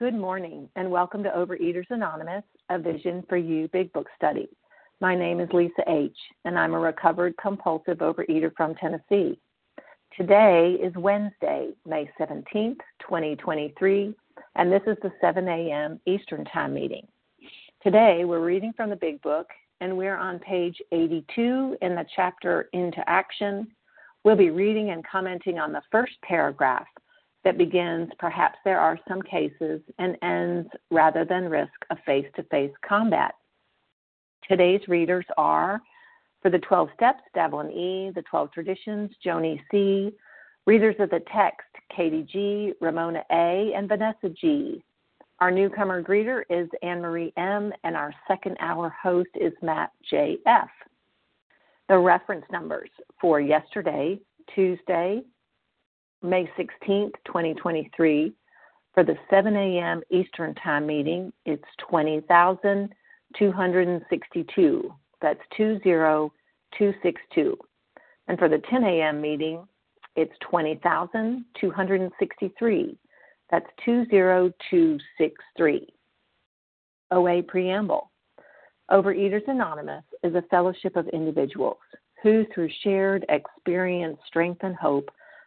Good morning, and welcome to Overeaters Anonymous, a Vision for You Big Book study. My name is Lisa H., and I'm a recovered compulsive overeater from Tennessee. Today is Wednesday, May 17th, 2023, and this is the 7 a.m. Eastern Time meeting. Today, we're reading from the Big Book, and we're on page 82 in the chapter Into Action. We'll be reading and commenting on the first paragraph that begins, perhaps there are some cases, and ends, rather than risk, a face to face combat. Today's readers are, for the 12 Steps, Davelyn E., the 12 Traditions, Joni C., readers of the text, Katie G., Ramona A., and Vanessa G. Our newcomer greeter is Anne Marie M., and our second hour host is Matt J. F. The reference numbers for yesterday, Tuesday, May 16th, 2023. For the 7 a.m. Eastern Time meeting, it's 20,262. That's 20262. And for the 10 a.m. meeting, it's 20,263. That's 20263. OA Preamble Overeaters Anonymous is a fellowship of individuals who, through shared experience, strength, and hope,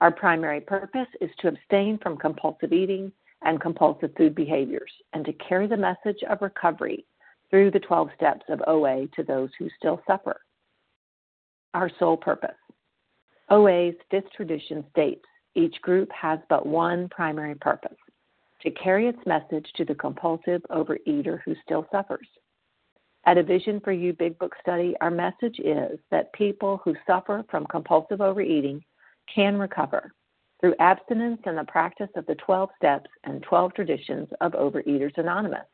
Our primary purpose is to abstain from compulsive eating and compulsive food behaviors and to carry the message of recovery through the 12 steps of OA to those who still suffer. Our sole purpose. OA's fifth tradition states each group has but one primary purpose to carry its message to the compulsive overeater who still suffers. At a Vision for You Big Book study, our message is that people who suffer from compulsive overeating can recover through abstinence and the practice of the 12 steps and 12 traditions of Overeaters Anonymous.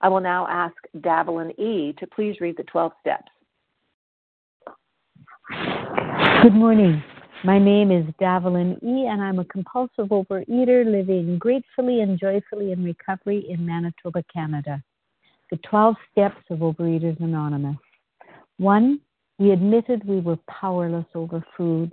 I will now ask Davelyn E. to please read the 12 steps. Good morning. My name is Davelyn E., and I'm a compulsive overeater living gratefully and joyfully in recovery in Manitoba, Canada. The 12 steps of Overeaters Anonymous. One, we admitted we were powerless over food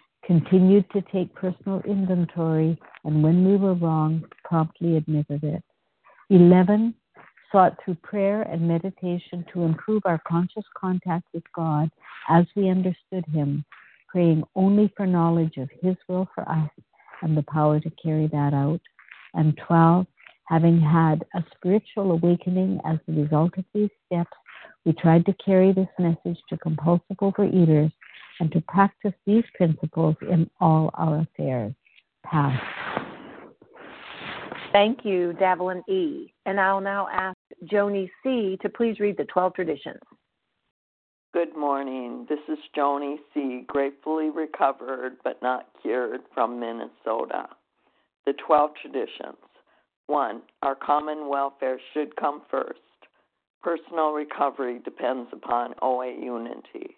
continued to take personal inventory, and when we were wrong, promptly admitted it. 11. Sought through prayer and meditation to improve our conscious contact with God as we understood Him, praying only for knowledge of His will for us and the power to carry that out. And 12. Having had a spiritual awakening as a result of these steps, we tried to carry this message to compulsive overeaters and to practice these principles in all our affairs. Pass. Thank you, Davelyn E. And I'll now ask Joni C. to please read the 12 traditions. Good morning. This is Joni C., gratefully recovered but not cured from Minnesota. The 12 traditions. 1. Our common welfare should come first. Personal recovery depends upon OA unity.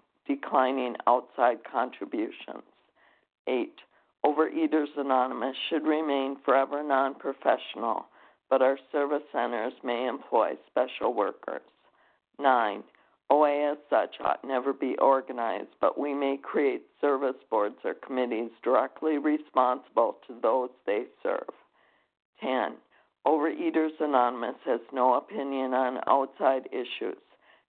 declining outside contributions. 8. Overeaters Anonymous should remain forever non professional but our service centers may employ special workers. 9. OA as such ought never be organized, but we may create service boards or committees directly responsible to those they serve. 10. Overeaters Anonymous has no opinion on outside issues,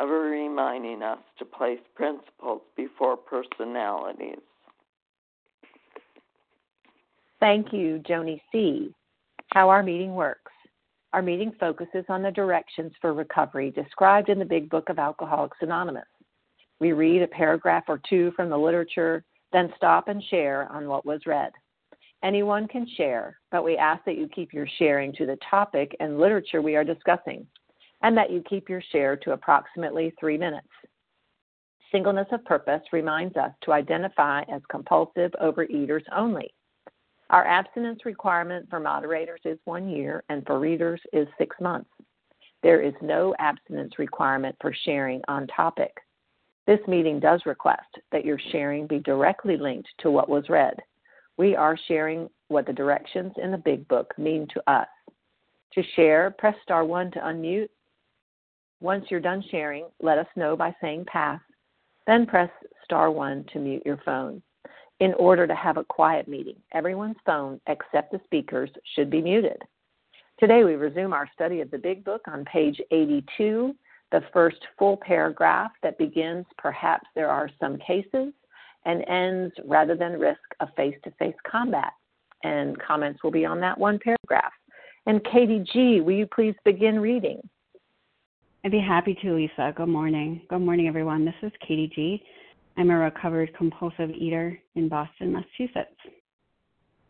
ever reminding us to place principles before personalities. Thank you, Joni C. How our meeting works. Our meeting focuses on the directions for recovery described in the Big Book of Alcoholics Anonymous. We read a paragraph or two from the literature, then stop and share on what was read. Anyone can share, but we ask that you keep your sharing to the topic and literature we are discussing, and that you keep your share to approximately three minutes. Singleness of purpose reminds us to identify as compulsive overeaters only. Our abstinence requirement for moderators is one year, and for readers is six months. There is no abstinence requirement for sharing on topic. This meeting does request that your sharing be directly linked to what was read. We are sharing what the directions in the Big Book mean to us. To share, press star 1 to unmute. Once you're done sharing, let us know by saying pass. Then press star 1 to mute your phone in order to have a quiet meeting. Everyone's phone, except the speaker's, should be muted. Today, we resume our study of the Big Book on page 82, the first full paragraph that begins, Perhaps there are some cases, and ends, Rather than risk a face to face combat. And comments will be on that one paragraph. And Katie G., will you please begin reading? I'd be happy to, Lisa. Good morning. Good morning, everyone. This is Katie G. I'm a recovered compulsive eater in Boston, Massachusetts.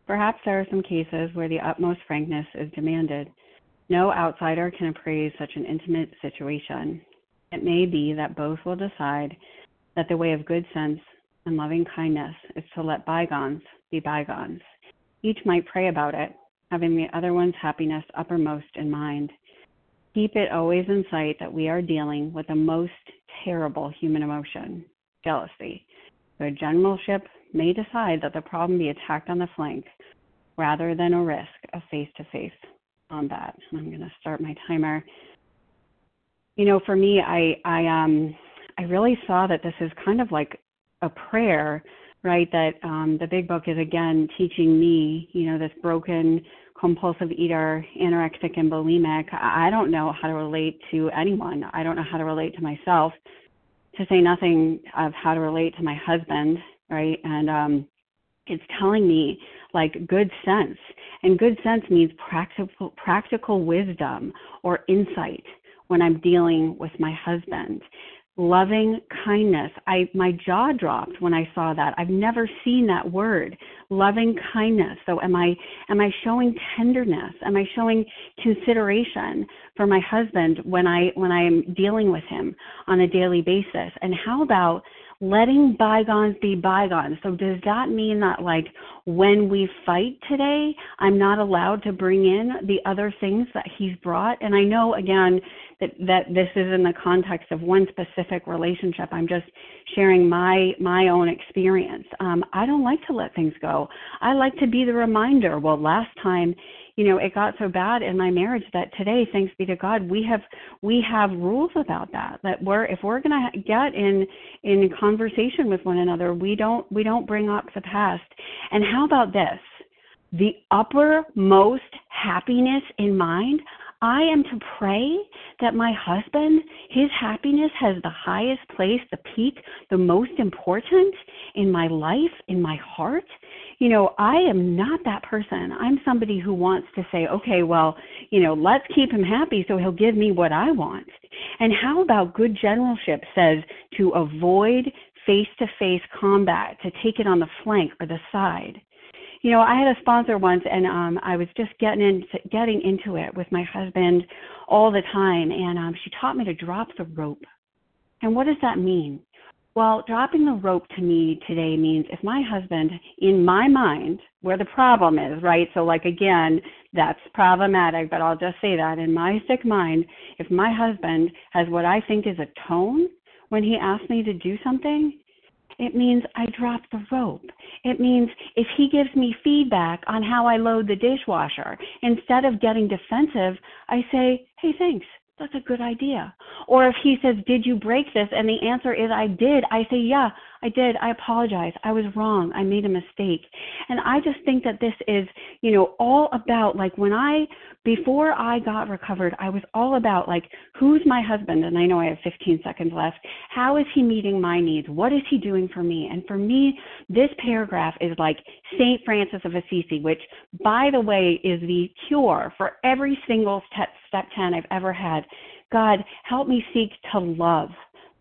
Perhaps there are some cases where the utmost frankness is demanded. No outsider can appraise such an intimate situation. It may be that both will decide that the way of good sense and loving kindness is to let bygones be bygones. Each might pray about it, having the other one's happiness uppermost in mind. Keep it always in sight that we are dealing with the most terrible human emotion jealousy. The generalship may decide that the problem be attacked on the flank rather than a risk of face to face combat. I'm going to start my timer. You know, for me, I I um I really saw that this is kind of like a prayer, right? That um, the Big Book is again teaching me, you know, this broken compulsive eater, anorexic and bulimic. I don't know how to relate to anyone. I don't know how to relate to myself to say nothing of how to relate to my husband, right? And um, it's telling me like good sense, and good sense means practical practical wisdom or insight when I'm dealing with my husband loving kindness. I my jaw dropped when i saw that. I've never seen that word loving kindness. So am i am i showing tenderness? Am i showing consideration for my husband when i when i am dealing with him on a daily basis? And how about letting bygones be bygones. So does that mean that like when we fight today, I'm not allowed to bring in the other things that he's brought? And I know again that that this is in the context of one specific relationship. I'm just sharing my my own experience. Um, I don't like to let things go. I like to be the reminder. Well, last time you know it got so bad in my marriage that today thanks be to god we have we have rules about that that we're if we're going to get in in conversation with one another we don't we don't bring up the past and how about this the uppermost happiness in mind I am to pray that my husband, his happiness has the highest place, the peak, the most important in my life, in my heart. You know, I am not that person. I'm somebody who wants to say, okay, well, you know, let's keep him happy so he'll give me what I want. And how about good generalship says to avoid face to face combat, to take it on the flank or the side? you know, I had a sponsor once, and um, I was just getting into getting into it with my husband all the time, and um, she taught me to drop the rope. And what does that mean? Well, dropping the rope to me today means if my husband, in my mind, where the problem is, right? So, like, again, that's problematic, but I'll just say that in my sick mind, if my husband has what I think is a tone when he asks me to do something, it means I drop the rope. It means if he gives me feedback on how I load the dishwasher, instead of getting defensive, I say, hey, thanks. That's a good idea. Or if he says, Did you break this? And the answer is, I did. I say, Yeah, I did. I apologize. I was wrong. I made a mistake. And I just think that this is, you know, all about like when I, before I got recovered, I was all about like, who's my husband? And I know I have 15 seconds left. How is he meeting my needs? What is he doing for me? And for me, this paragraph is like St. Francis of Assisi, which, by the way, is the cure for every single step, step 10 I've ever had. God, help me seek to love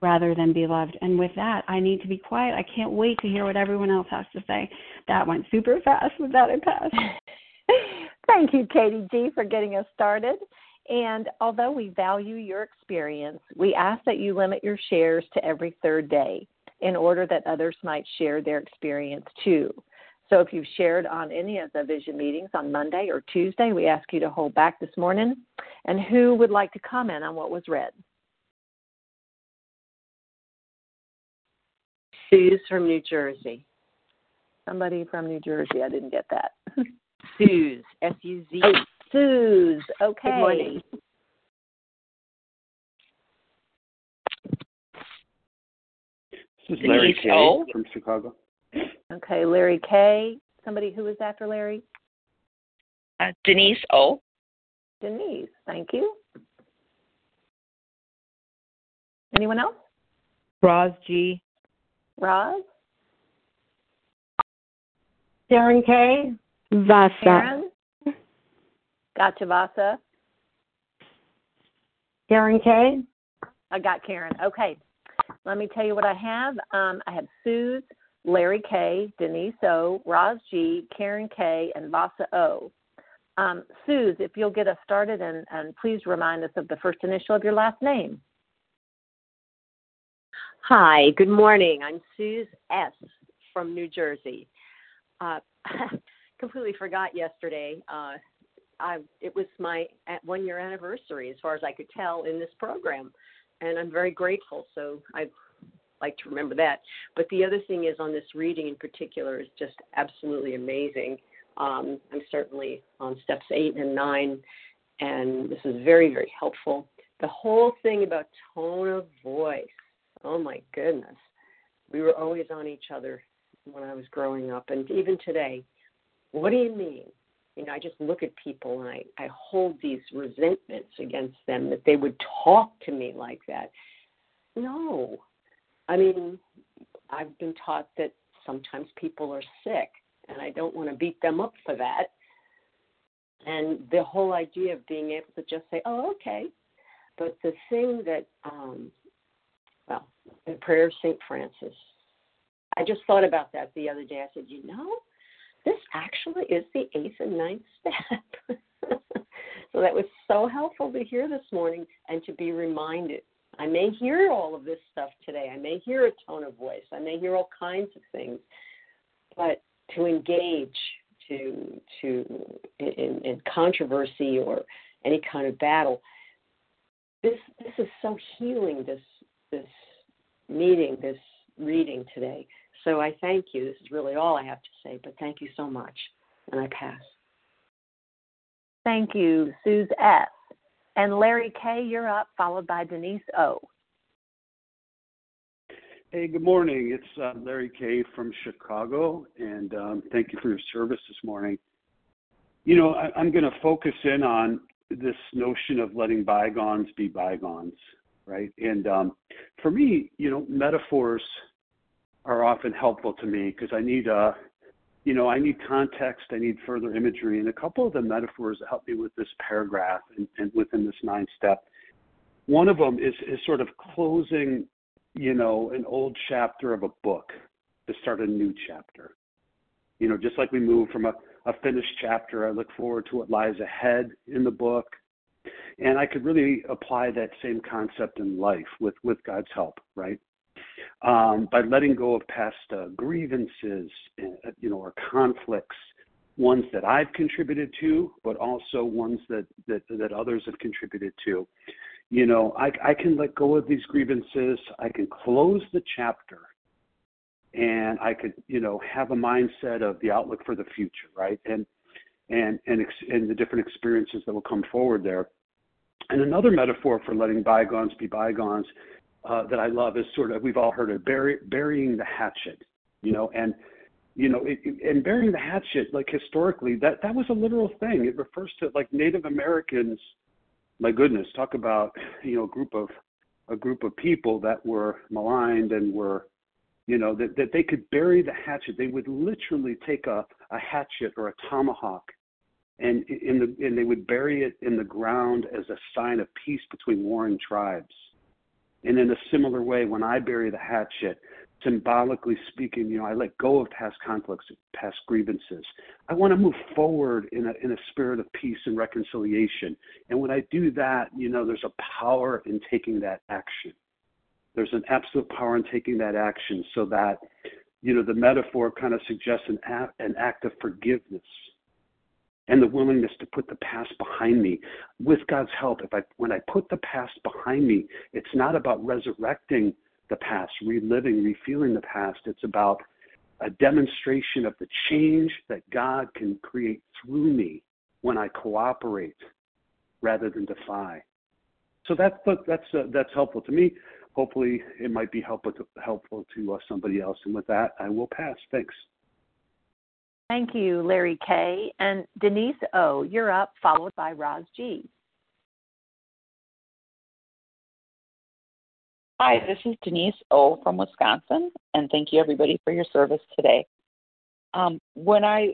rather than be loved. And with that, I need to be quiet. I can't wait to hear what everyone else has to say. That went super fast. without I pass. Thank you, Katie G, for getting us started. And although we value your experience, we ask that you limit your shares to every third day in order that others might share their experience too. So if you've shared on any of the vision meetings on Monday or Tuesday, we ask you to hold back this morning. And who would like to comment on what was read? Suze from New Jersey. Somebody from New Jersey. I didn't get that. Suze. S U Z. Oh, Suze. Okay. Good morning. This is Larry K O. from Chicago. Okay, Larry K. Somebody who is after Larry? Uh, Denise O. Denise. Thank you. Anyone else? Roz G. Roz? Karen K. Vasa. Karen? Gotcha, Vasa. Karen K. I got Karen. Okay. Let me tell you what I have. Um, I have Suze, Larry K, Denise O, Roz G, Karen K, and Vasa O. Um, Suze, if you'll get us started and, and please remind us of the first initial of your last name. Hi, good morning. I'm Suze S. from New Jersey. Uh, completely forgot yesterday. Uh, I, it was my one year anniversary, as far as I could tell, in this program, and I'm very grateful. So I'd like to remember that. But the other thing is, on this reading in particular, is just absolutely amazing. Um, I'm certainly on steps eight and nine, and this is very, very helpful. The whole thing about tone of voice. Oh my goodness, we were always on each other when I was growing up, and even today. What do you mean? You know, I just look at people and I, I hold these resentments against them that they would talk to me like that. No. I mean, I've been taught that sometimes people are sick, and I don't want to beat them up for that. And the whole idea of being able to just say, oh, okay. But the thing that, um, well, the prayer of St. Francis, I just thought about that the other day. I said, you know, this actually is the eighth and ninth step. so that was so helpful to hear this morning and to be reminded I may hear all of this stuff today. I may hear a tone of voice. I may hear all kinds of things. But to engage to to in, in controversy or any kind of battle, this this is so healing. This this meeting, this reading today. So I thank you. This is really all I have to say. But thank you so much, and I pass. Thank you, Suze S. And Larry K., you're up, followed by Denise O. Hey, good morning. It's uh, Larry K. from Chicago, and um, thank you for your service this morning. You know, I, I'm going to focus in on this notion of letting bygones be bygones, right? And um, for me, you know, metaphors are often helpful to me because I need uh, you know, I need context, I need further imagery, and a couple of the metaphors help me with this paragraph and, and within this nine step. One of them is, is sort of closing, you know, an old chapter of a book to start a new chapter. You know, just like we move from a, a finished chapter, I look forward to what lies ahead in the book. And I could really apply that same concept in life with, with God's help, right? um, by letting go of past uh, grievances, uh, you know, or conflicts, ones that I've contributed to, but also ones that that, that others have contributed to. You know, I, I can let go of these grievances. I can close the chapter, and I could, you know, have a mindset of the outlook for the future, right? And and and ex- and the different experiences that will come forward there. And another metaphor for letting bygones be bygones uh, that I love is sort of we've all heard of bury, burying the hatchet, you know, and you know, it, and burying the hatchet, like historically, that that was a literal thing. It refers to like Native Americans. My goodness, talk about you know a group of a group of people that were maligned and were, you know, that that they could bury the hatchet. They would literally take a a hatchet or a tomahawk and in the and they would bury it in the ground as a sign of peace between warring tribes and in a similar way, when I bury the hatchet, symbolically speaking, you know, I let go of past conflicts, past grievances. I want to move forward in a in a spirit of peace and reconciliation. And when I do that, you know, there's a power in taking that action. There's an absolute power in taking that action, so that, you know, the metaphor kind of suggests an act, an act of forgiveness and the willingness to put the past behind me with God's help. If I when I put the past behind me, it's not about resurrecting the past, reliving, refeeling the past. It's about a demonstration of the change that God can create through me when I cooperate rather than defy. So that's that's uh, that's helpful to me. Hopefully, it might be helpful to, helpful to uh, somebody else. And with that, I will pass. Thanks. Thank you, Larry K. And Denise O., you're up, followed by Roz G. Hi, this is Denise O. from Wisconsin, and thank you everybody for your service today. Um, when I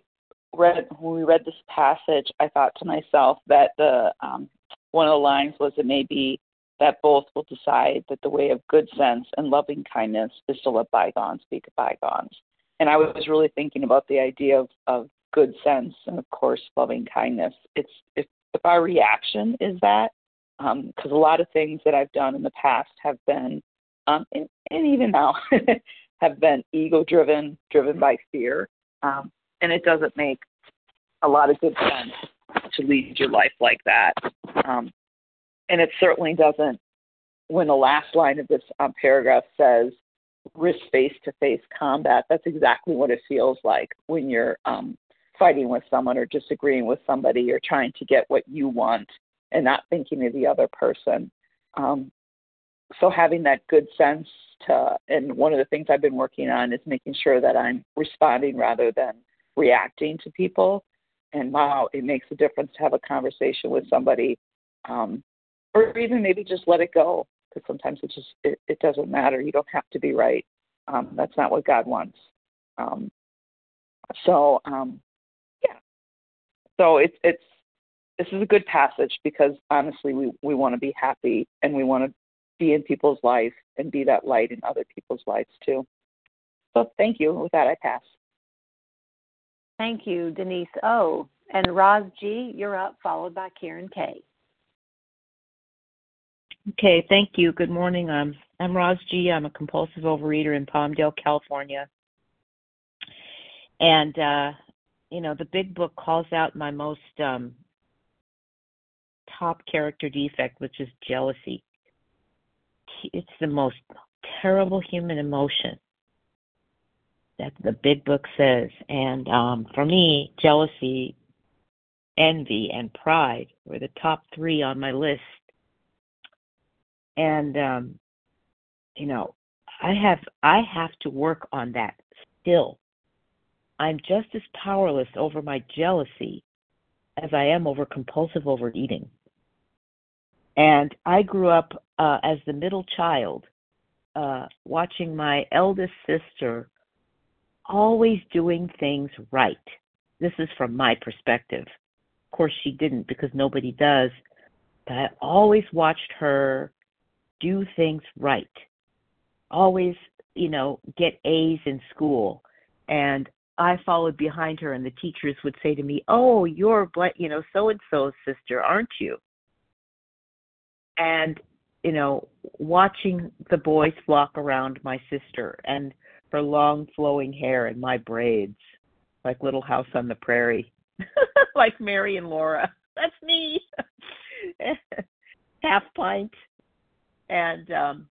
read when we read this passage, I thought to myself that the um, one of the lines was it may be that both will decide that the way of good sense and loving kindness is to let bygones be bygones and I was really thinking about the idea of, of good sense and of course loving kindness. It's if if our reaction is that, because um, a lot of things that I've done in the past have been, um, and, and even now, have been ego driven, driven by fear, um, and it doesn't make a lot of good sense to lead your life like that. Um, and it certainly doesn't when the last line of this um, paragraph says risk face to face combat. That's exactly what it feels like when you're um, fighting with someone or disagreeing with somebody. You're trying to get what you want and not thinking of the other person. Um, so having that good sense to, and one of the things I've been working on is making sure that I'm responding rather than reacting to people. And wow, it makes a difference to have a conversation with somebody, um, or even maybe just let it go because sometimes it just it, it doesn't matter. You don't have to be right. Um, that's not what God wants. Um, so um, yeah, so it's it's this is a good passage because honestly, we we want to be happy and we want to be in people's lives and be that light in other people's lives too. So thank you. With that, I pass. Thank you, Denise O. And Roz G, you're up, followed by Karen K. Okay, thank you. Good morning. I'm Roz G. I'm a compulsive overeater in Palmdale, California. And, uh, you know, the big book calls out my most um, top character defect, which is jealousy. It's the most terrible human emotion that the big book says. And um, for me, jealousy, envy, and pride were the top three on my list. And um, you know, I have I have to work on that still. I'm just as powerless over my jealousy as I am over compulsive overeating. And I grew up uh, as the middle child, uh, watching my eldest sister always doing things right. This is from my perspective. Of course, she didn't because nobody does, but I always watched her do things right. Always, you know, get A's in school. And I followed behind her, and the teachers would say to me, Oh, you're, you know, so and so's sister, aren't you? And, you know, watching the boys flock around my sister and her long flowing hair and my braids, like Little House on the Prairie, like Mary and Laura. That's me. Half pint. And um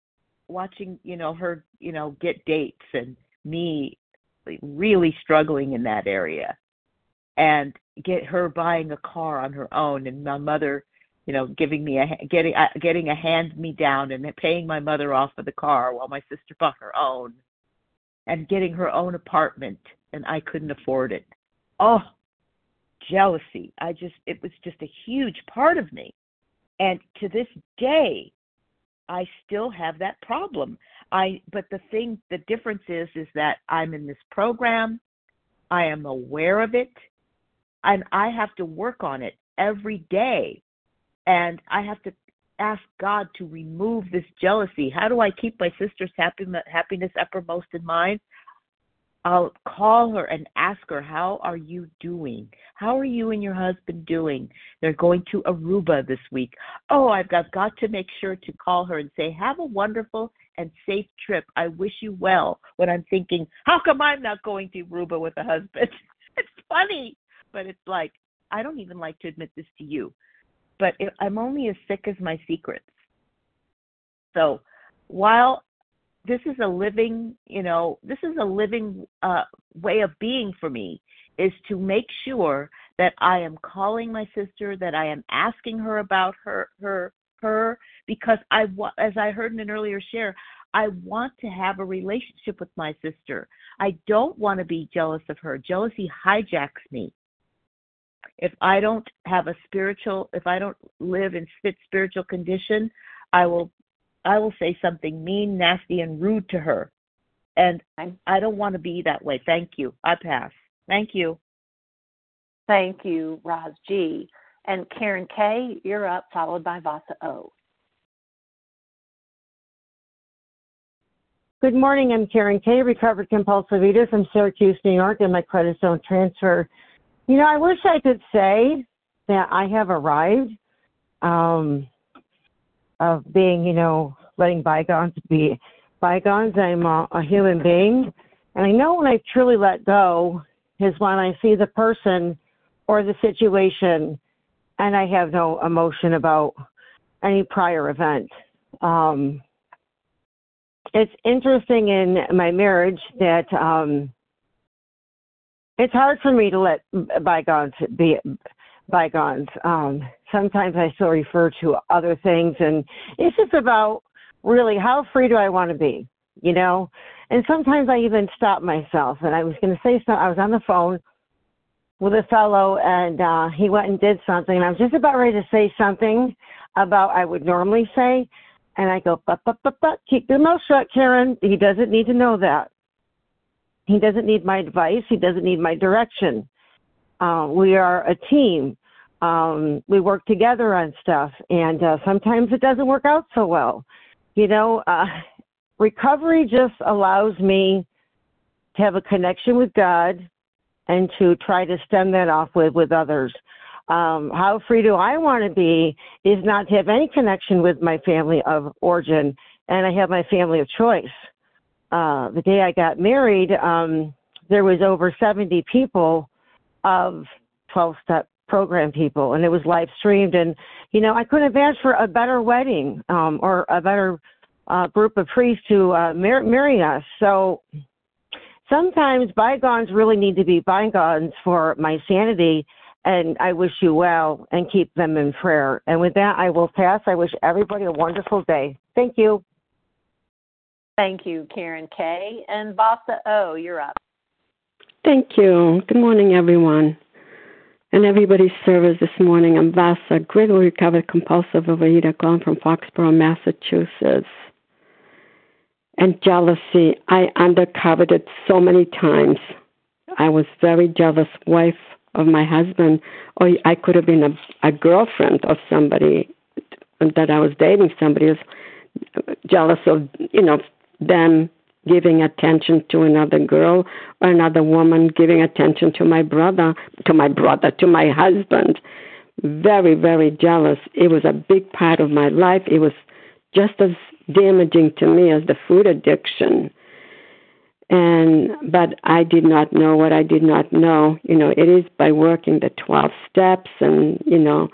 watching, you know, her, you know, get dates and me really struggling in that area. And get her buying a car on her own and my mother you know, giving me a getting uh, getting a hand me down and paying my mother off for the car while my sister bought her own and getting her own apartment and I couldn't afford it. Oh, jealousy. I just it was just a huge part of me. And to this day I still have that problem. I but the thing the difference is is that I'm in this program. I am aware of it and I have to work on it every day. And I have to ask God to remove this jealousy. How do I keep my sister's happiness uppermost in mind? I'll call her and ask her, How are you doing? How are you and your husband doing? They're going to Aruba this week. Oh, I've got, got to make sure to call her and say, Have a wonderful and safe trip. I wish you well. When I'm thinking, How come I'm not going to Aruba with a husband? it's funny, but it's like, I don't even like to admit this to you but it, I'm only as sick as my secrets. So while this is a living, you know, this is a living uh, way of being for me, is to make sure that I am calling my sister, that I am asking her about her, her, her, because I, as I heard in an earlier share, I want to have a relationship with my sister. I don't want to be jealous of her. Jealousy hijacks me if I don't have a spiritual, if I don't live in fit spiritual condition, I will, I will say something mean, nasty, and rude to her, and I don't want to be that way. Thank you. I pass. Thank you. Thank you, Roz G. And Karen K, you're up, followed by Vasa O. Good morning. I'm Karen K, recovered compulsive eater from Syracuse, New York, and my credit zone transfer you know, I wish I could say that I have arrived um, of being, you know, letting bygones be bygones. I'm a, a human being. And I know when I truly let go is when I see the person or the situation and I have no emotion about any prior event. Um, it's interesting in my marriage that um, it's hard for me to let bygones be bygones. Um, sometimes I still refer to other things, and it's just about really how free do I want to be, you know? And sometimes I even stop myself. And I was going to say something. I was on the phone with a fellow, and uh, he went and did something, and I was just about ready to say something about I would normally say, and I go, but but but but keep your mouth shut, Karen. He doesn't need to know that. He doesn't need my advice. He doesn't need my direction. Uh, we are a team. Um, we work together on stuff, and uh, sometimes it doesn't work out so well. You know, uh, recovery just allows me to have a connection with God and to try to stem that off with with others. Um, how free do I want to be is not to have any connection with my family of origin, and I have my family of choice. Uh, the day I got married, um, there was over 70 people of 12 step program people and it was live streamed and you know i couldn't have asked for a better wedding um or a better uh group of priests to uh mar- marry us. So sometimes bygones really need to be bygones for my sanity and i wish you well and keep them in prayer. And with that i will pass. I wish everybody a wonderful day. Thank you. Thank you, Karen K. And Vasa O, you're up. Thank you. Good morning, everyone. And everybody's service this morning. I'm Vasa, greatly recovered compulsive overeater calling from Foxborough, Massachusetts. And jealousy, I undercovered it so many times. I was very jealous wife of my husband, or I could have been a, a girlfriend of somebody that I was dating. Somebody was jealous of, you know, them giving attention to another girl or another woman giving attention to my brother, to my brother, to my husband. Very, very jealous. It was a big part of my life. It was just as damaging to me as the food addiction. And but I did not know what I did not know. You know, it is by working the twelve steps and, you know,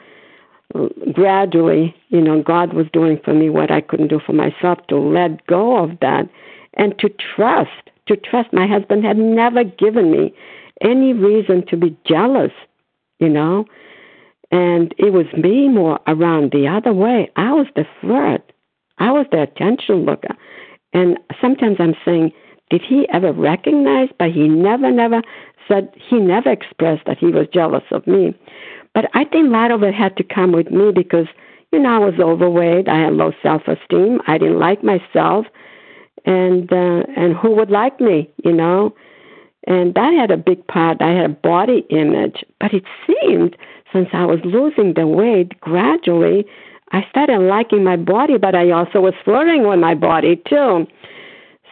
gradually, you know, God was doing for me what I couldn't do for myself to let go of that and to trust, to trust. My husband had never given me any reason to be jealous, you know, and it was me more around the other way. I was the flirt, I was the attention looker. And sometimes I'm saying, did he ever recognize? But he never, never said, he never expressed that he was jealous of me. But I think a lot of it had to come with me because, you know, I was overweight. I had low self esteem. I didn't like myself. And uh, and who would like me, you know? And that had a big part. I had a body image. But it seemed since I was losing the weight gradually, I started liking my body, but I also was flirting with my body too.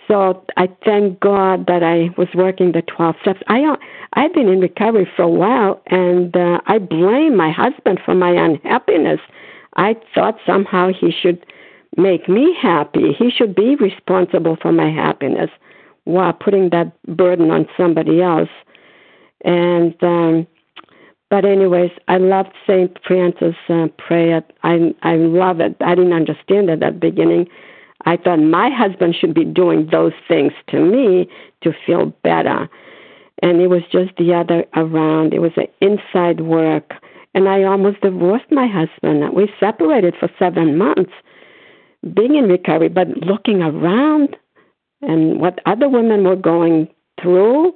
So I thank God that I was working the 12 steps. I uh, I've been in recovery for a while, and uh, I blame my husband for my unhappiness. I thought somehow he should make me happy. He should be responsible for my happiness while putting that burden on somebody else. And um but anyways, I loved Saint Francis uh, prayer. I I love it. I didn't understand it at the beginning. I thought my husband should be doing those things to me to feel better. And it was just the other around. It was an inside work. And I almost divorced my husband. We separated for seven months, being in recovery, but looking around and what other women were going through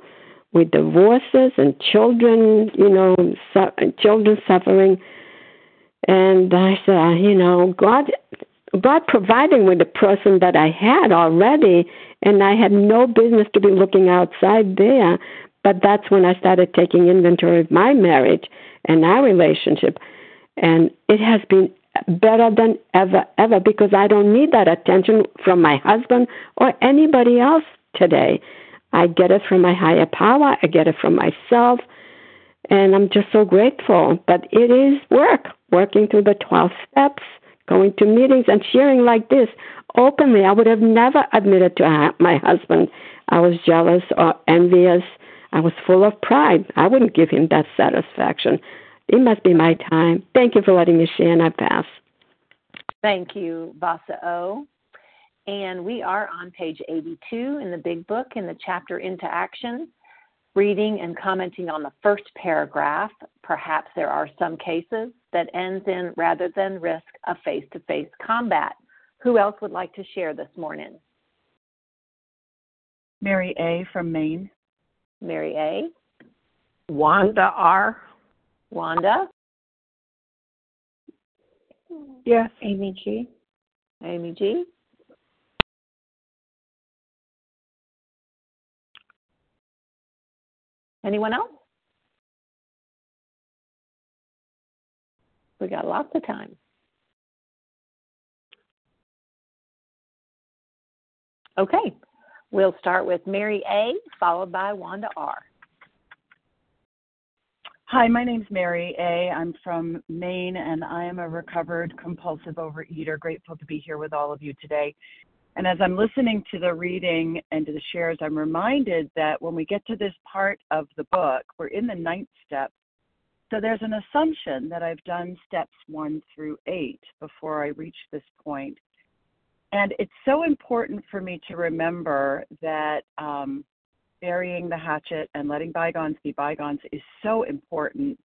with divorces and children, you know, su- children suffering. And I said, uh, you know, God God providing with the person that I had already, and I had no business to be looking outside there. But that's when I started taking inventory of my marriage and our relationship. And it has been better than ever, ever, because I don't need that attention from my husband or anybody else today. I get it from my higher power, I get it from myself, and I'm just so grateful. But it is work, working through the 12 steps going to meetings and sharing like this openly. I would have never admitted to my husband I was jealous or envious. I was full of pride. I wouldn't give him that satisfaction. It must be my time. Thank you for letting me share, and I pass. Thank you, Vasa O. And we are on page 82 in the Big Book in the chapter Into Action reading and commenting on the first paragraph, perhaps there are some cases that ends in rather than risk a face to face combat. Who else would like to share this morning? Mary A. from Maine. Mary A. Wanda R. Wanda. Yes, Amy G. Amy G. Anyone else? We got lots of time. Okay, we'll start with Mary A, followed by Wanda R. Hi, my name's Mary A. I'm from Maine and I am a recovered compulsive overeater. Grateful to be here with all of you today. And as I'm listening to the reading and to the shares, I'm reminded that when we get to this part of the book, we're in the ninth step. So there's an assumption that I've done steps one through eight before I reach this point. And it's so important for me to remember that um, burying the hatchet and letting bygones be bygones is so important.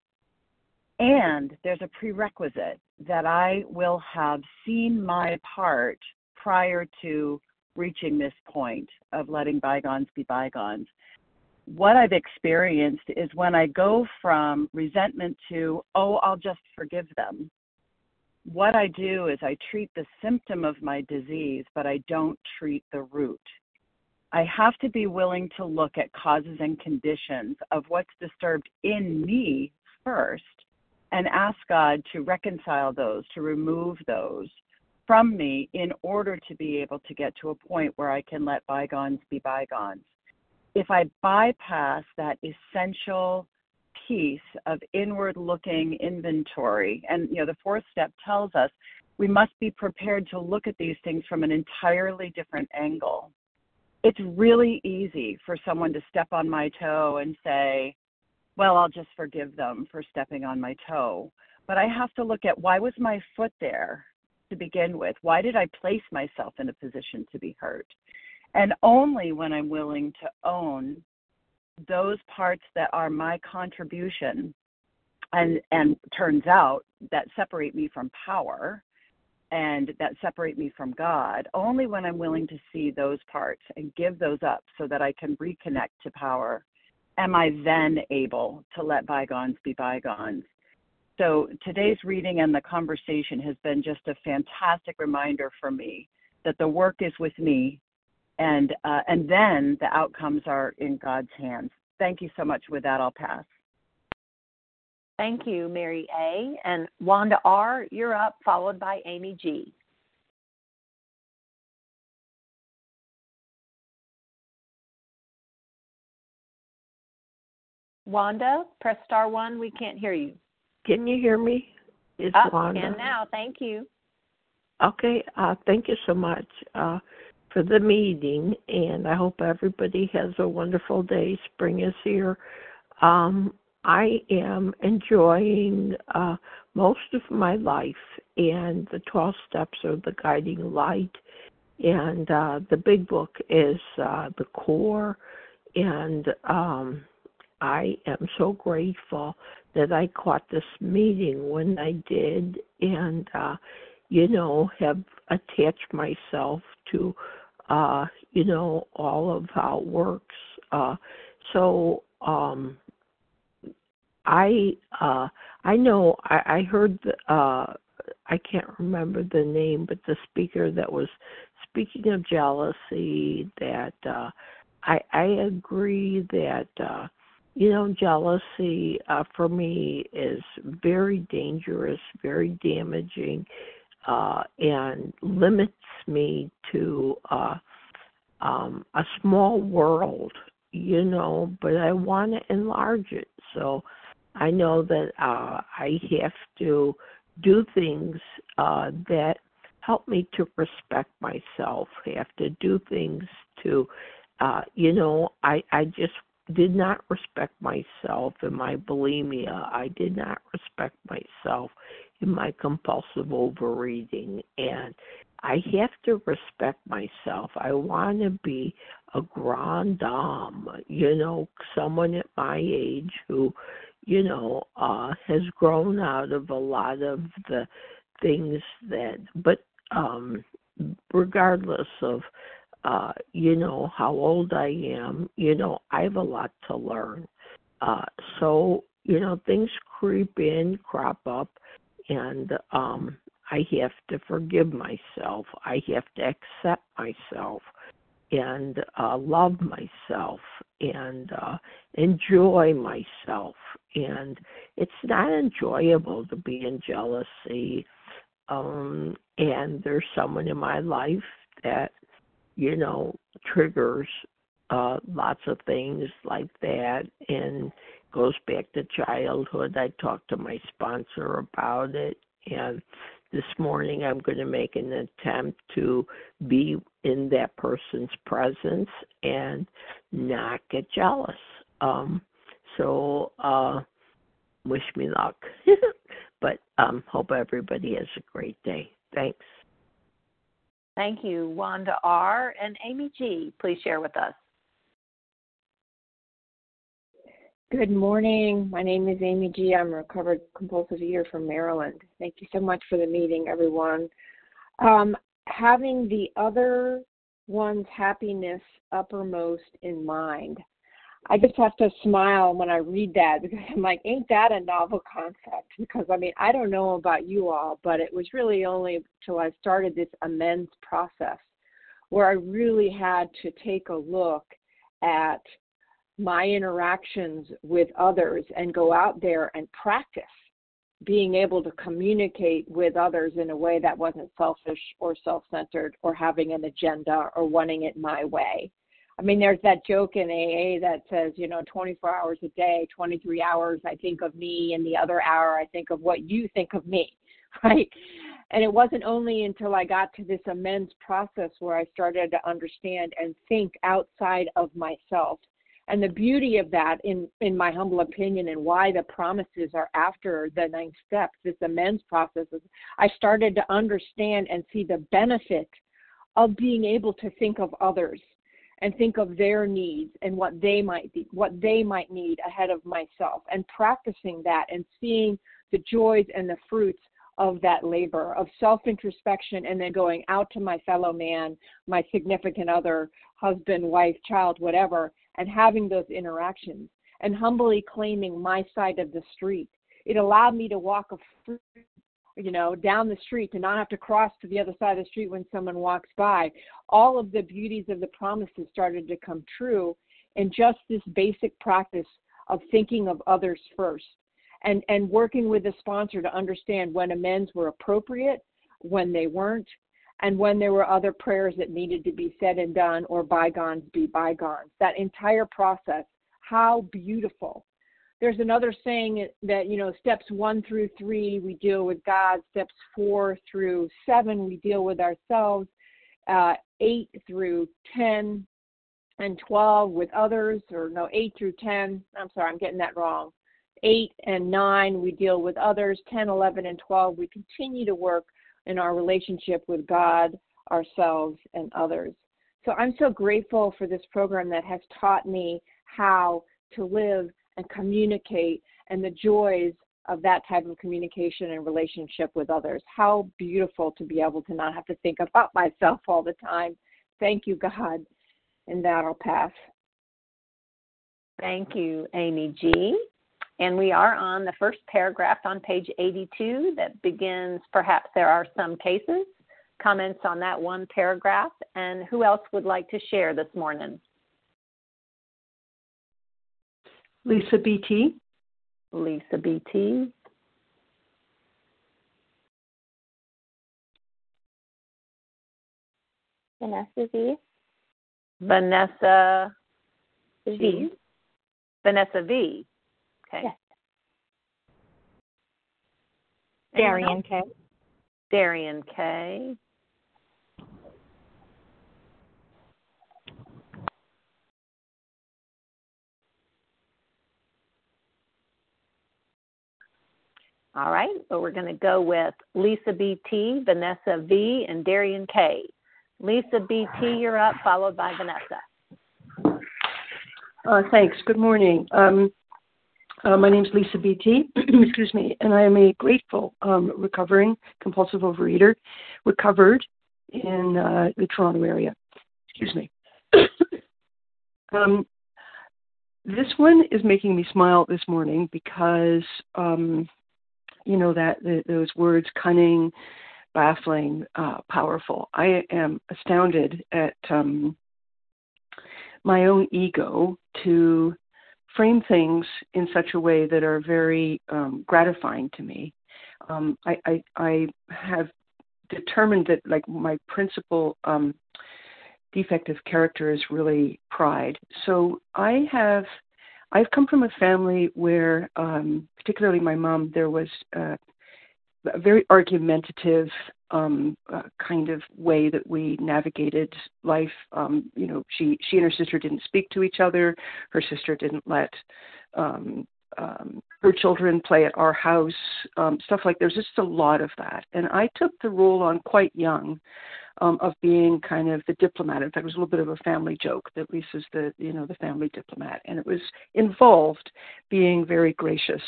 And there's a prerequisite that I will have seen my part prior to reaching this point of letting bygones be bygones. What I've experienced is when I go from resentment to, oh, I'll just forgive them. What I do is I treat the symptom of my disease, but I don't treat the root. I have to be willing to look at causes and conditions of what's disturbed in me first and ask God to reconcile those, to remove those from me in order to be able to get to a point where I can let bygones be bygones. If I bypass that essential piece of inward looking inventory, and you know, the fourth step tells us we must be prepared to look at these things from an entirely different angle it's really easy for someone to step on my toe and say, well, I'll just forgive them for stepping on my toe. But I have to look at why was my foot there to begin with? Why did I place myself in a position to be hurt? And only when I'm willing to own those parts that are my contribution and and turns out that separate me from power and that separate me from God only when I'm willing to see those parts and give those up so that I can reconnect to power. Am I then able to let bygones be bygones? So today's reading and the conversation has been just a fantastic reminder for me that the work is with me and uh, and then the outcomes are in God's hands. Thank you so much. With that, I'll pass. Thank you, Mary A. And Wanda R., you're up, followed by Amy G. Wanda, press star one. We can't hear you. Can you hear me? It's Up Wanda. And now, thank you. Okay, uh, thank you so much uh, for the meeting, and I hope everybody has a wonderful day. Spring is here. Um, I am enjoying uh, most of my life, and the 12 steps are the guiding light, and uh, the big book is uh, the core. And um, I am so grateful that I caught this meeting when I did, and uh, you know, have attached myself to, uh, you know, all of how it works. Uh, so, um, I uh I know I, I heard the, uh I can't remember the name, but the speaker that was speaking of jealousy that uh I I agree that uh you know jealousy uh for me is very dangerous, very damaging uh and limits me to uh um a small world you know but i want to enlarge it. So I know that uh, I have to do things uh, that help me to respect myself. I have to do things to, uh, you know, I I just did not respect myself in my bulimia. I did not respect myself in my compulsive overeating, and I have to respect myself. I want to be a grand dame, you know, someone at my age who you know, uh, has grown out of a lot of the things that, but um, regardless of, uh, you know, how old I am, you know, I have a lot to learn. Uh, so, you know, things creep in, crop up, and um, I have to forgive myself. I have to accept myself and uh, love myself and uh, enjoy myself. And it's not enjoyable to be in jealousy. Um, and there's someone in my life that, you know, triggers uh, lots of things like that. And goes back to childhood. I talked to my sponsor about it, and this morning I'm going to make an attempt to be in that person's presence and not get jealous. Um, so, uh, wish me luck. but um, hope everybody has a great day. Thanks. Thank you, Wanda R. And Amy G. Please share with us. Good morning. My name is Amy G. I'm a recovered compulsive eater from Maryland. Thank you so much for the meeting, everyone. Um, having the other one's happiness uppermost in mind. I just have to smile when I read that because I'm like, ain't that a novel concept? Because I mean, I don't know about you all, but it was really only till I started this amends process where I really had to take a look at my interactions with others and go out there and practice being able to communicate with others in a way that wasn't selfish or self centered or having an agenda or wanting it my way. I mean, there's that joke in AA that says, you know, 24 hours a day, 23 hours I think of me, and the other hour I think of what you think of me, right? And it wasn't only until I got to this amends process where I started to understand and think outside of myself and the beauty of that in in my humble opinion and why the promises are after the ninth step this amends process is i started to understand and see the benefit of being able to think of others and think of their needs and what they might be what they might need ahead of myself and practicing that and seeing the joys and the fruits of that labor of self introspection and then going out to my fellow man my significant other husband wife child whatever and having those interactions and humbly claiming my side of the street. It allowed me to walk a you know, down the street to not have to cross to the other side of the street when someone walks by. All of the beauties of the promises started to come true in just this basic practice of thinking of others first and and working with the sponsor to understand when amends were appropriate, when they weren't, and when there were other prayers that needed to be said and done or bygones be bygones. That entire process, how beautiful. There's another saying that, you know, steps one through three, we deal with God. Steps four through seven, we deal with ourselves. Uh, eight through 10 and 12 with others, or no, 8 through 10. I'm sorry, I'm getting that wrong. 8 and 9, we deal with others. 10, 11, and 12, we continue to work in our relationship with God, ourselves, and others. So I'm so grateful for this program that has taught me how to live and communicate and the joys of that type of communication and relationship with others. How beautiful to be able to not have to think about myself all the time. Thank you, God. And that I'll pass. Thank you, Amy G. And we are on the first paragraph on page 82 that begins Perhaps there are some cases. Comments on that one paragraph. And who else would like to share this morning? Lisa BT. Lisa BT. Vanessa V. Vanessa V. v. Vanessa V. Okay. Yes. Darian K. Darian K. All right, so we're going to go with Lisa BT, Vanessa V, and Darian K. Lisa BT, you're up, followed by Vanessa. Uh, thanks. Good morning. Um, uh, my name is Lisa BT, excuse me, and I am a grateful um, recovering compulsive overeater, recovered in uh, the Toronto area. Excuse me. um, this one is making me smile this morning because, um, you know, that the, those words, cunning, baffling, uh, powerful. I am astounded at um, my own ego to frame things in such a way that are very um, gratifying to me. Um, I, I, I have determined that like my principal um, defective character is really pride. So I have I've come from a family where, um, particularly my mom, there was uh, a very argumentative um, uh, kind of way that we navigated life. Um, you know, she she and her sister didn't speak to each other. Her sister didn't let um, um, her children play at our house. Um, stuff like there's just a lot of that, and I took the role on quite young. Um, of being kind of the diplomat. In fact, it was a little bit of a family joke that Lisa's the you know the family diplomat, and it was involved being very gracious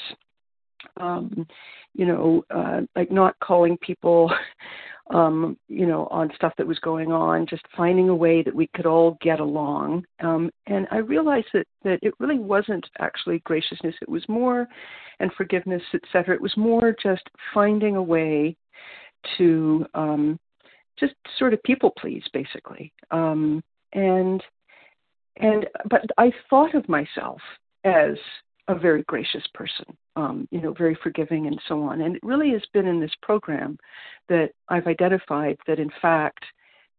um, you know, uh, like not calling people, um, you know, on stuff that was going on, just finding a way that we could all get along. Um, and I realized that that it really wasn't actually graciousness; it was more, and forgiveness, etc. It was more just finding a way to um, just sort of people please, basically. Um, and and but I thought of myself as a very gracious person, um, you know, very forgiving and so on. And it really has been in this program that I've identified that, in fact,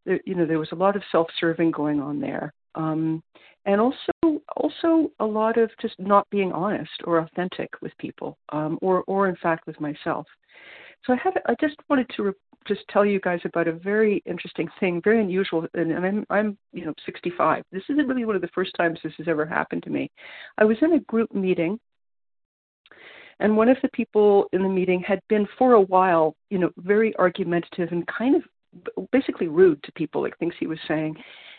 there, you know, there was a lot of self-serving going on there, um, and also also a lot of just not being honest or authentic with people, um, or or in fact with myself. So I had I just wanted to re- just tell you guys about a very interesting thing, very unusual, and, and I'm I'm you know 65. This isn't really one of the first times this has ever happened to me. I was in a group meeting, and one of the people in the meeting had been for a while, you know, very argumentative and kind of basically rude to people, like things he was saying.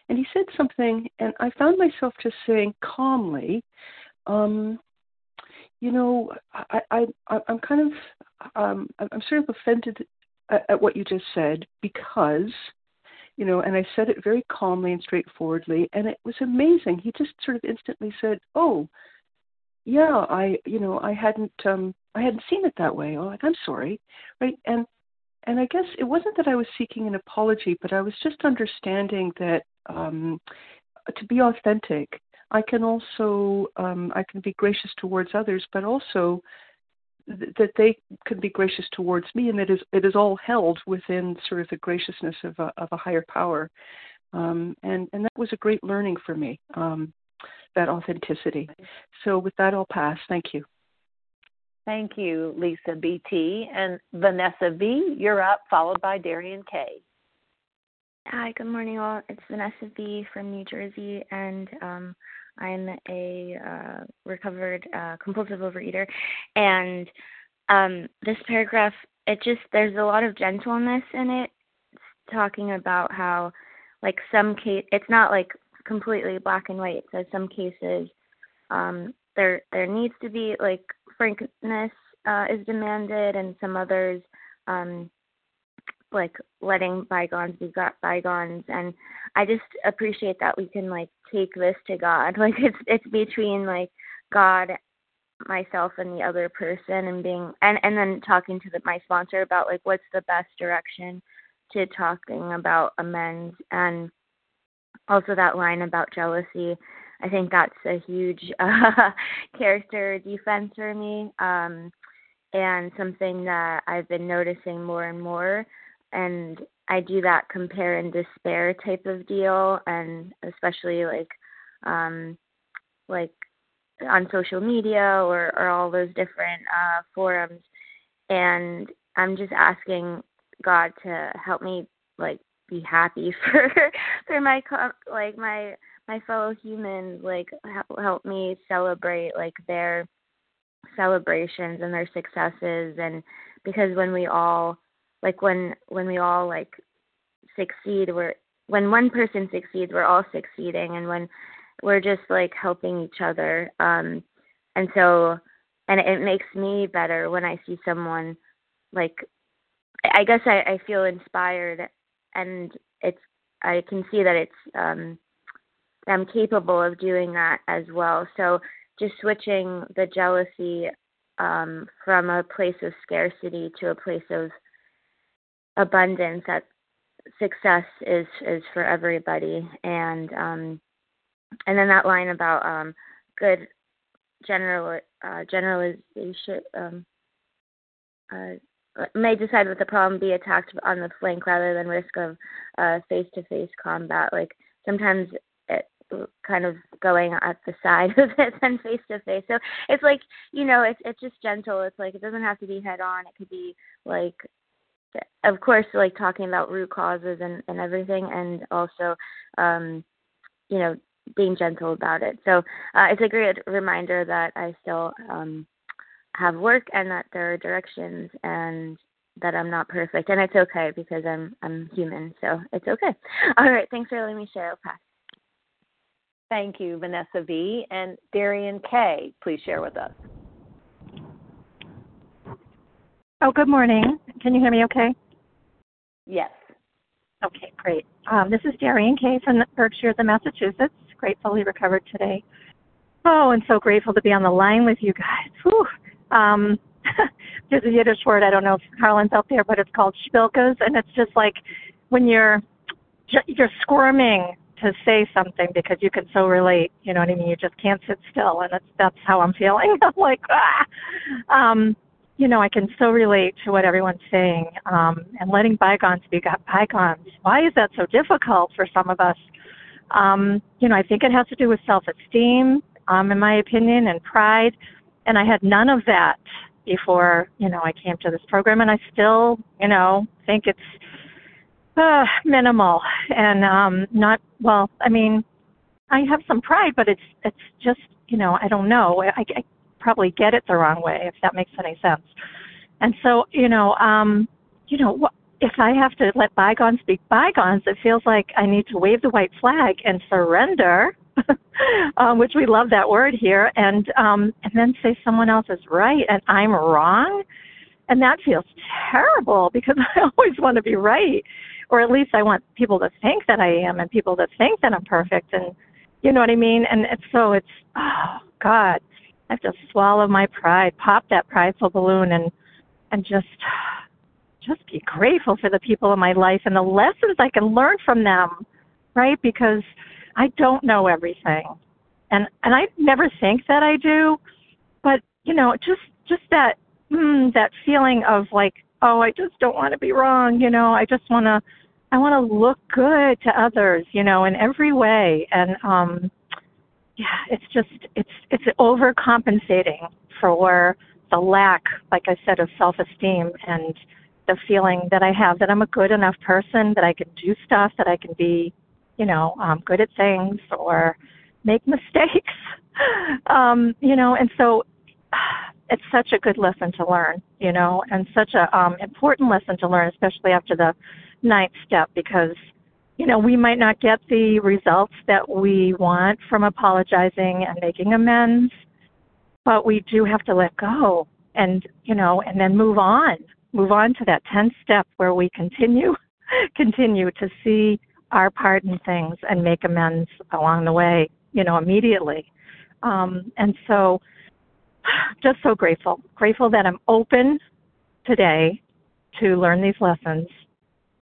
And he said something, and I found myself just saying calmly, um, you know, I, I, I'm kind of um, I'm sort of offended at, at what you just said because you know, and I said it very calmly and straightforwardly, and it was amazing. He just sort of instantly said, "Oh, yeah, I, you know, I hadn't, um, I hadn't seen it that way. Oh, like, I'm sorry, right?" And and I guess it wasn't that I was seeking an apology, but I was just understanding that um, to be authentic, I can also, um, I can be gracious towards others, but also that they can be gracious towards me, and that is it is all held within sort of the graciousness of a, of a higher power, um, and and that was a great learning for me, um, that authenticity. So with that, I'll pass. Thank you. Thank you, Lisa BT and Vanessa V. You're up, followed by Darian K. Hi, good morning, all. It's Vanessa B from New Jersey, and um, I'm a uh, recovered uh, compulsive overeater, and um, this paragraph, it just there's a lot of gentleness in it, it's talking about how, like some case, it's not like completely black and white. It says some cases, um, there there needs to be like frankness uh, is demanded, and some others, um, like letting bygones be got bygones and i just appreciate that we can like take this to god. Like it's it's between like god myself and the other person and being and and then talking to the, my sponsor about like what's the best direction to talking about amends and also that line about jealousy. I think that's a huge uh, character defense for me um and something that i've been noticing more and more and I do that compare and despair type of deal and especially like um like on social media or or all those different uh forums. And I'm just asking God to help me like be happy for for my like my my fellow humans like help me celebrate like their celebrations and their successes. And because when we all like when when we all like succeed we're when one person succeeds we're all succeeding and when we're just like helping each other um and so and it makes me better when i see someone like i guess i i feel inspired and it's i can see that it's um i'm capable of doing that as well. So just switching the jealousy um from a place of scarcity to a place of abundance that success is is for everybody and um and then that line about um good general uh generalization um uh may decide with the problem be attacked on the flank rather than risk of uh face to face combat like sometimes it kind of going at the side of it than face to face. So it's like, you know, it's it's just gentle. It's like it doesn't have to be head on. It could be like of course like talking about root causes and and everything and also um you know being gentle about it. So uh, it's a great reminder that i still um have work and that there are directions and that i'm not perfect. And it's okay because i'm i'm human so it's okay. All right. Thanks for letting me share I'll pass. Thank you vanessa v. And darian k please share with us. Oh, good morning. Can you hear me okay? Yes. Okay, great. Um, this is Darian Kay from Berkshire, the Massachusetts. Gratefully recovered today. Oh, and so grateful to be on the line with you guys. Whew. Um, there's a Yiddish word, I don't know if Carlin's out there, but it's called spilkas, and it's just like when you're you're squirming to say something because you can so relate. You know what I mean? You just can't sit still, and that's that's how I'm feeling. I'm like, ah. Um, you know, I can so relate to what everyone's saying. Um, and letting bygones be bygones. Why is that so difficult for some of us? Um, you know, I think it has to do with self-esteem, um, in my opinion, and pride. And I had none of that before, you know, I came to this program, and I still, you know, think it's uh, minimal and um, not well. I mean, I have some pride, but it's it's just, you know, I don't know. I, I probably get it the wrong way, if that makes any sense. And so, you know, um, you know, if I have to let bygones be bygones, it feels like I need to wave the white flag and surrender, um, which we love that word here, and um, and then say someone else is right and I'm wrong, and that feels terrible because I always want to be right, or at least I want people to think that I am and people to think that I'm perfect, and you know what I mean. And it's so it's oh God, I have to swallow my pride, pop that prideful balloon, and and just just be grateful for the people in my life and the lessons I can learn from them, right? Because I don't know everything, and and I never think that I do, but you know, just just that mm, that feeling of like, oh, I just don't want to be wrong, you know, I just want to I want to look good to others, you know, in every way, and um yeah, it's just it's it's overcompensating for the lack, like I said, of self-esteem and the feeling that I have that I'm a good enough person, that I can do stuff, that I can be, you know, um, good at things or make mistakes, um, you know, and so it's such a good lesson to learn, you know, and such a um, important lesson to learn, especially after the ninth step, because you know, we might not get the results that we want from apologizing and making amends, but we do have to let go and, you know, and then move on. Move on to that 10th step where we continue continue to see our part in things and make amends along the way, you know, immediately. Um, and so just so grateful. Grateful that I'm open today to learn these lessons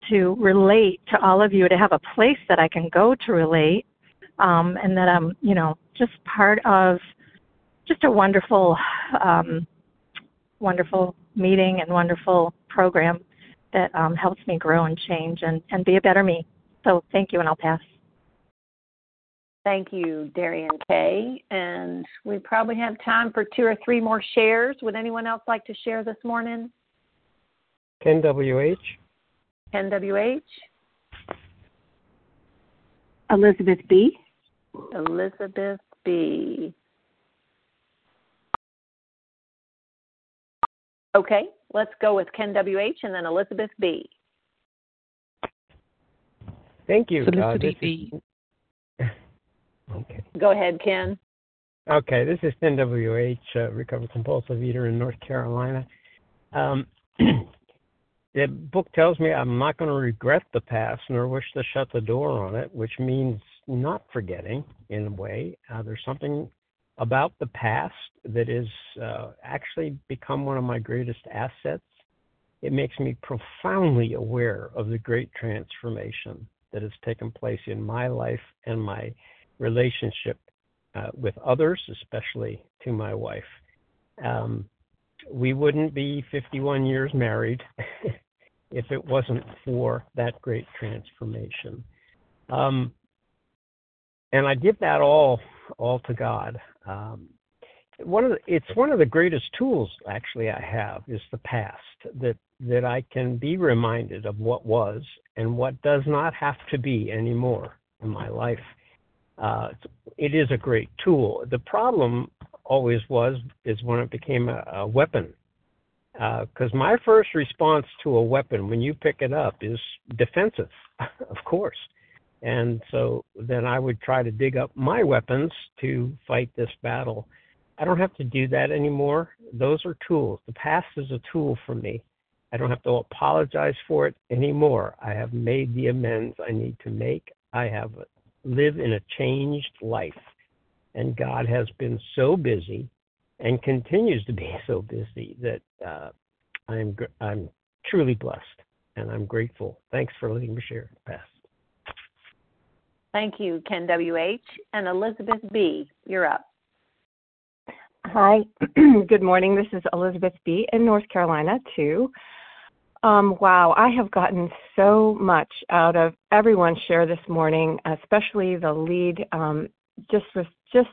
to relate to all of you, to have a place that I can go to relate, um, and that I'm, you know, just part of just a wonderful, um, wonderful meeting and wonderful program that um, helps me grow and change and, and be a better me. So thank you, and I'll pass. Thank you, Darian Kay. And we probably have time for two or three more shares. Would anyone else like to share this morning? Ken WH. NWH? Elizabeth B. Elizabeth B. Okay, let's go with Ken WH and then Elizabeth B. Thank you. Elizabeth uh, B. Is... okay. Go ahead, Ken. Okay, this is Ken WH, uh, recovered compulsive eater in North Carolina. Um, the book tells me I'm not going to regret the past nor wish to shut the door on it, which means not forgetting in a way. Uh, there's something about the past that is uh, actually become one of my greatest assets. It makes me profoundly aware of the great transformation that has taken place in my life and my relationship uh, with others, especially to my wife. Um, we wouldn't be 51 years married if it wasn't for that great transformation. Um, and I give that all all to God. Um, one of the, it's one of the greatest tools actually I have is the past that that I can be reminded of what was and what does not have to be anymore in my life. Uh, it is a great tool. The problem always was is when it became a, a weapon. Because uh, my first response to a weapon when you pick it up is defensive, of course. And so then I would try to dig up my weapons to fight this battle. I don't have to do that anymore. Those are tools. The past is a tool for me. I don't have to apologize for it anymore. I have made the amends I need to make. I have lived in a changed life. And God has been so busy and continues to be so busy that uh, I'm I'm truly blessed and I'm grateful. Thanks for letting me share. Pass. Thank you, Ken W.H. And Elizabeth B., you're up. Hi, good morning. This is Elizabeth B. in North Carolina, too. Um, wow, I have gotten so much out of everyone's share this morning, especially the lead. Um, just with, just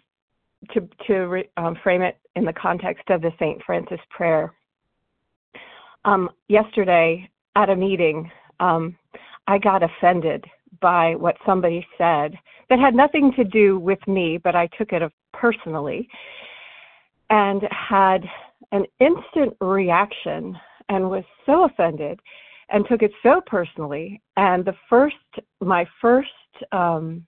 to to re, um, frame it in the context of the Saint Francis prayer. Um, yesterday at a meeting, um, I got offended by what somebody said that had nothing to do with me, but I took it personally and had an instant reaction and was so offended and took it so personally. And the first, my first, um,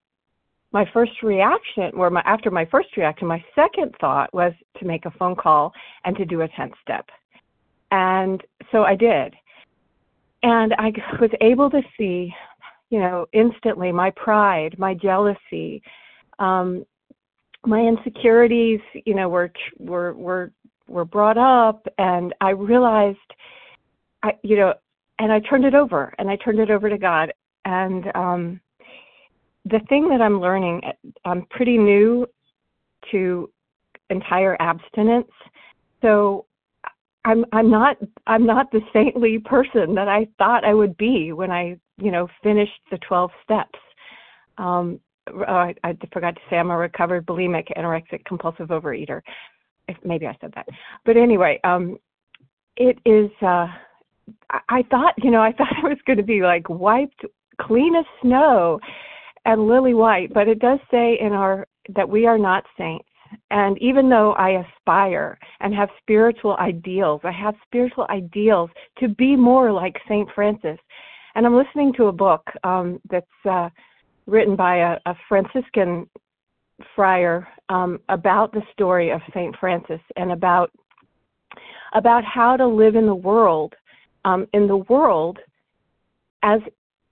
my first reaction, or my, after my first reaction, my second thought was to make a phone call and to do a 10 step. And so I did. And I was able to see you know, instantly my pride, my jealousy, um, my insecurities, you know, were were were were brought up, and I realized, I you know, and I turned it over, and I turned it over to God, and um, the thing that I'm learning, I'm pretty new to entire abstinence, so I'm I'm not I'm not the saintly person that I thought I would be when I you know finished the 12 steps. Um, uh, I, I forgot to say I'm a recovered bulimic anorexic compulsive overeater. If, maybe I said that, but anyway, um, it is. Uh, I, I thought you know I thought I was going to be like wiped clean as snow and lily white, but it does say in our that we are not saints and even though I aspire and have spiritual ideals, I have spiritual ideals to be more like St. Francis. And I'm listening to a book um, that's uh, written by a, a Franciscan friar um, about the story of St. Francis and about about how to live in the world um, in the world as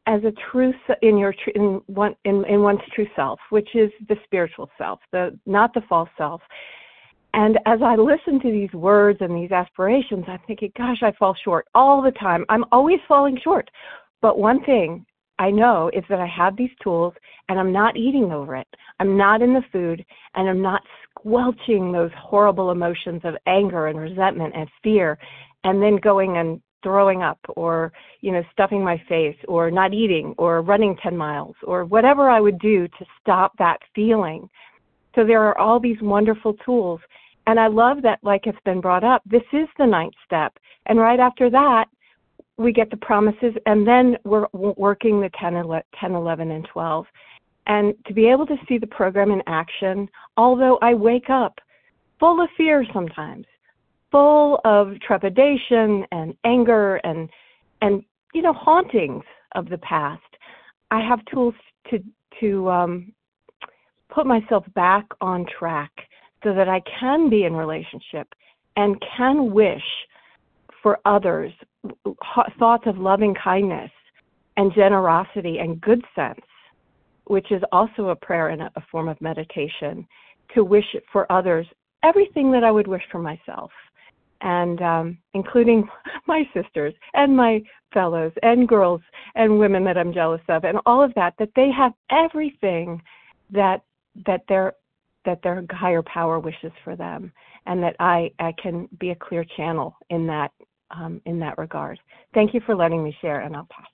as a true in your in one in, in one's true self, which is the spiritual self, the not the false self. And as I listen to these words and these aspirations, I'm thinking, gosh, I fall short all the time. I'm always falling short. But one thing I know is that I have these tools and I'm not eating over it. I'm not in the food and I'm not squelching those horrible emotions of anger and resentment and fear and then going and throwing up or you know stuffing my face or not eating or running 10 miles or whatever I would do to stop that feeling. So there are all these wonderful tools. And I love that like it's been brought up this is the ninth step. And right after that we get the promises and then we're working the 10 10 11 and 12 and to be able to see the program in action although I wake up full of fear sometimes full of trepidation and anger and and you know hauntings of the past i have tools to to um put myself back on track so that i can be in relationship and can wish for others thoughts of loving kindness and generosity and good sense which is also a prayer and a form of meditation to wish for others everything that i would wish for myself and um, including my sisters and my fellows and girls and women that I'm jealous of and all of that that they have everything that that their that their higher power wishes for them and that I, I can be a clear channel in that um, in that regard. Thank you for letting me share and I'll pass.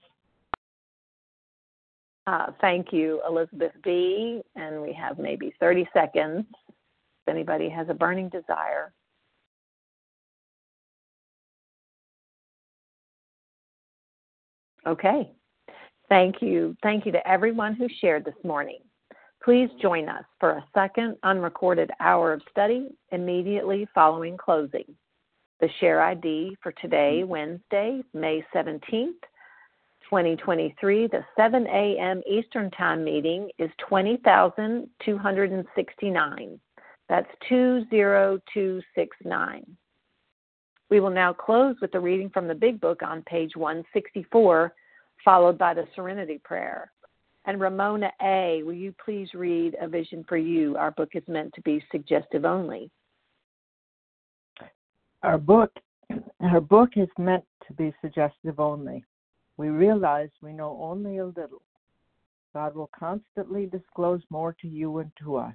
Uh, thank you, Elizabeth B. And we have maybe 30 seconds if anybody has a burning desire. Okay. Thank you. Thank you to everyone who shared this morning. Please join us for a second unrecorded hour of study immediately following closing. The share ID for today, Wednesday, May 17th, 2023, the 7 a.m. Eastern Time meeting is 20,269. That's 20269. We will now close with the reading from the Big Book on page 164, followed by the Serenity Prayer. And Ramona A., will you please read A Vision for You? Our book is meant to be suggestive only. Our book, our book is meant to be suggestive only. We realize we know only a little. God will constantly disclose more to you and to us.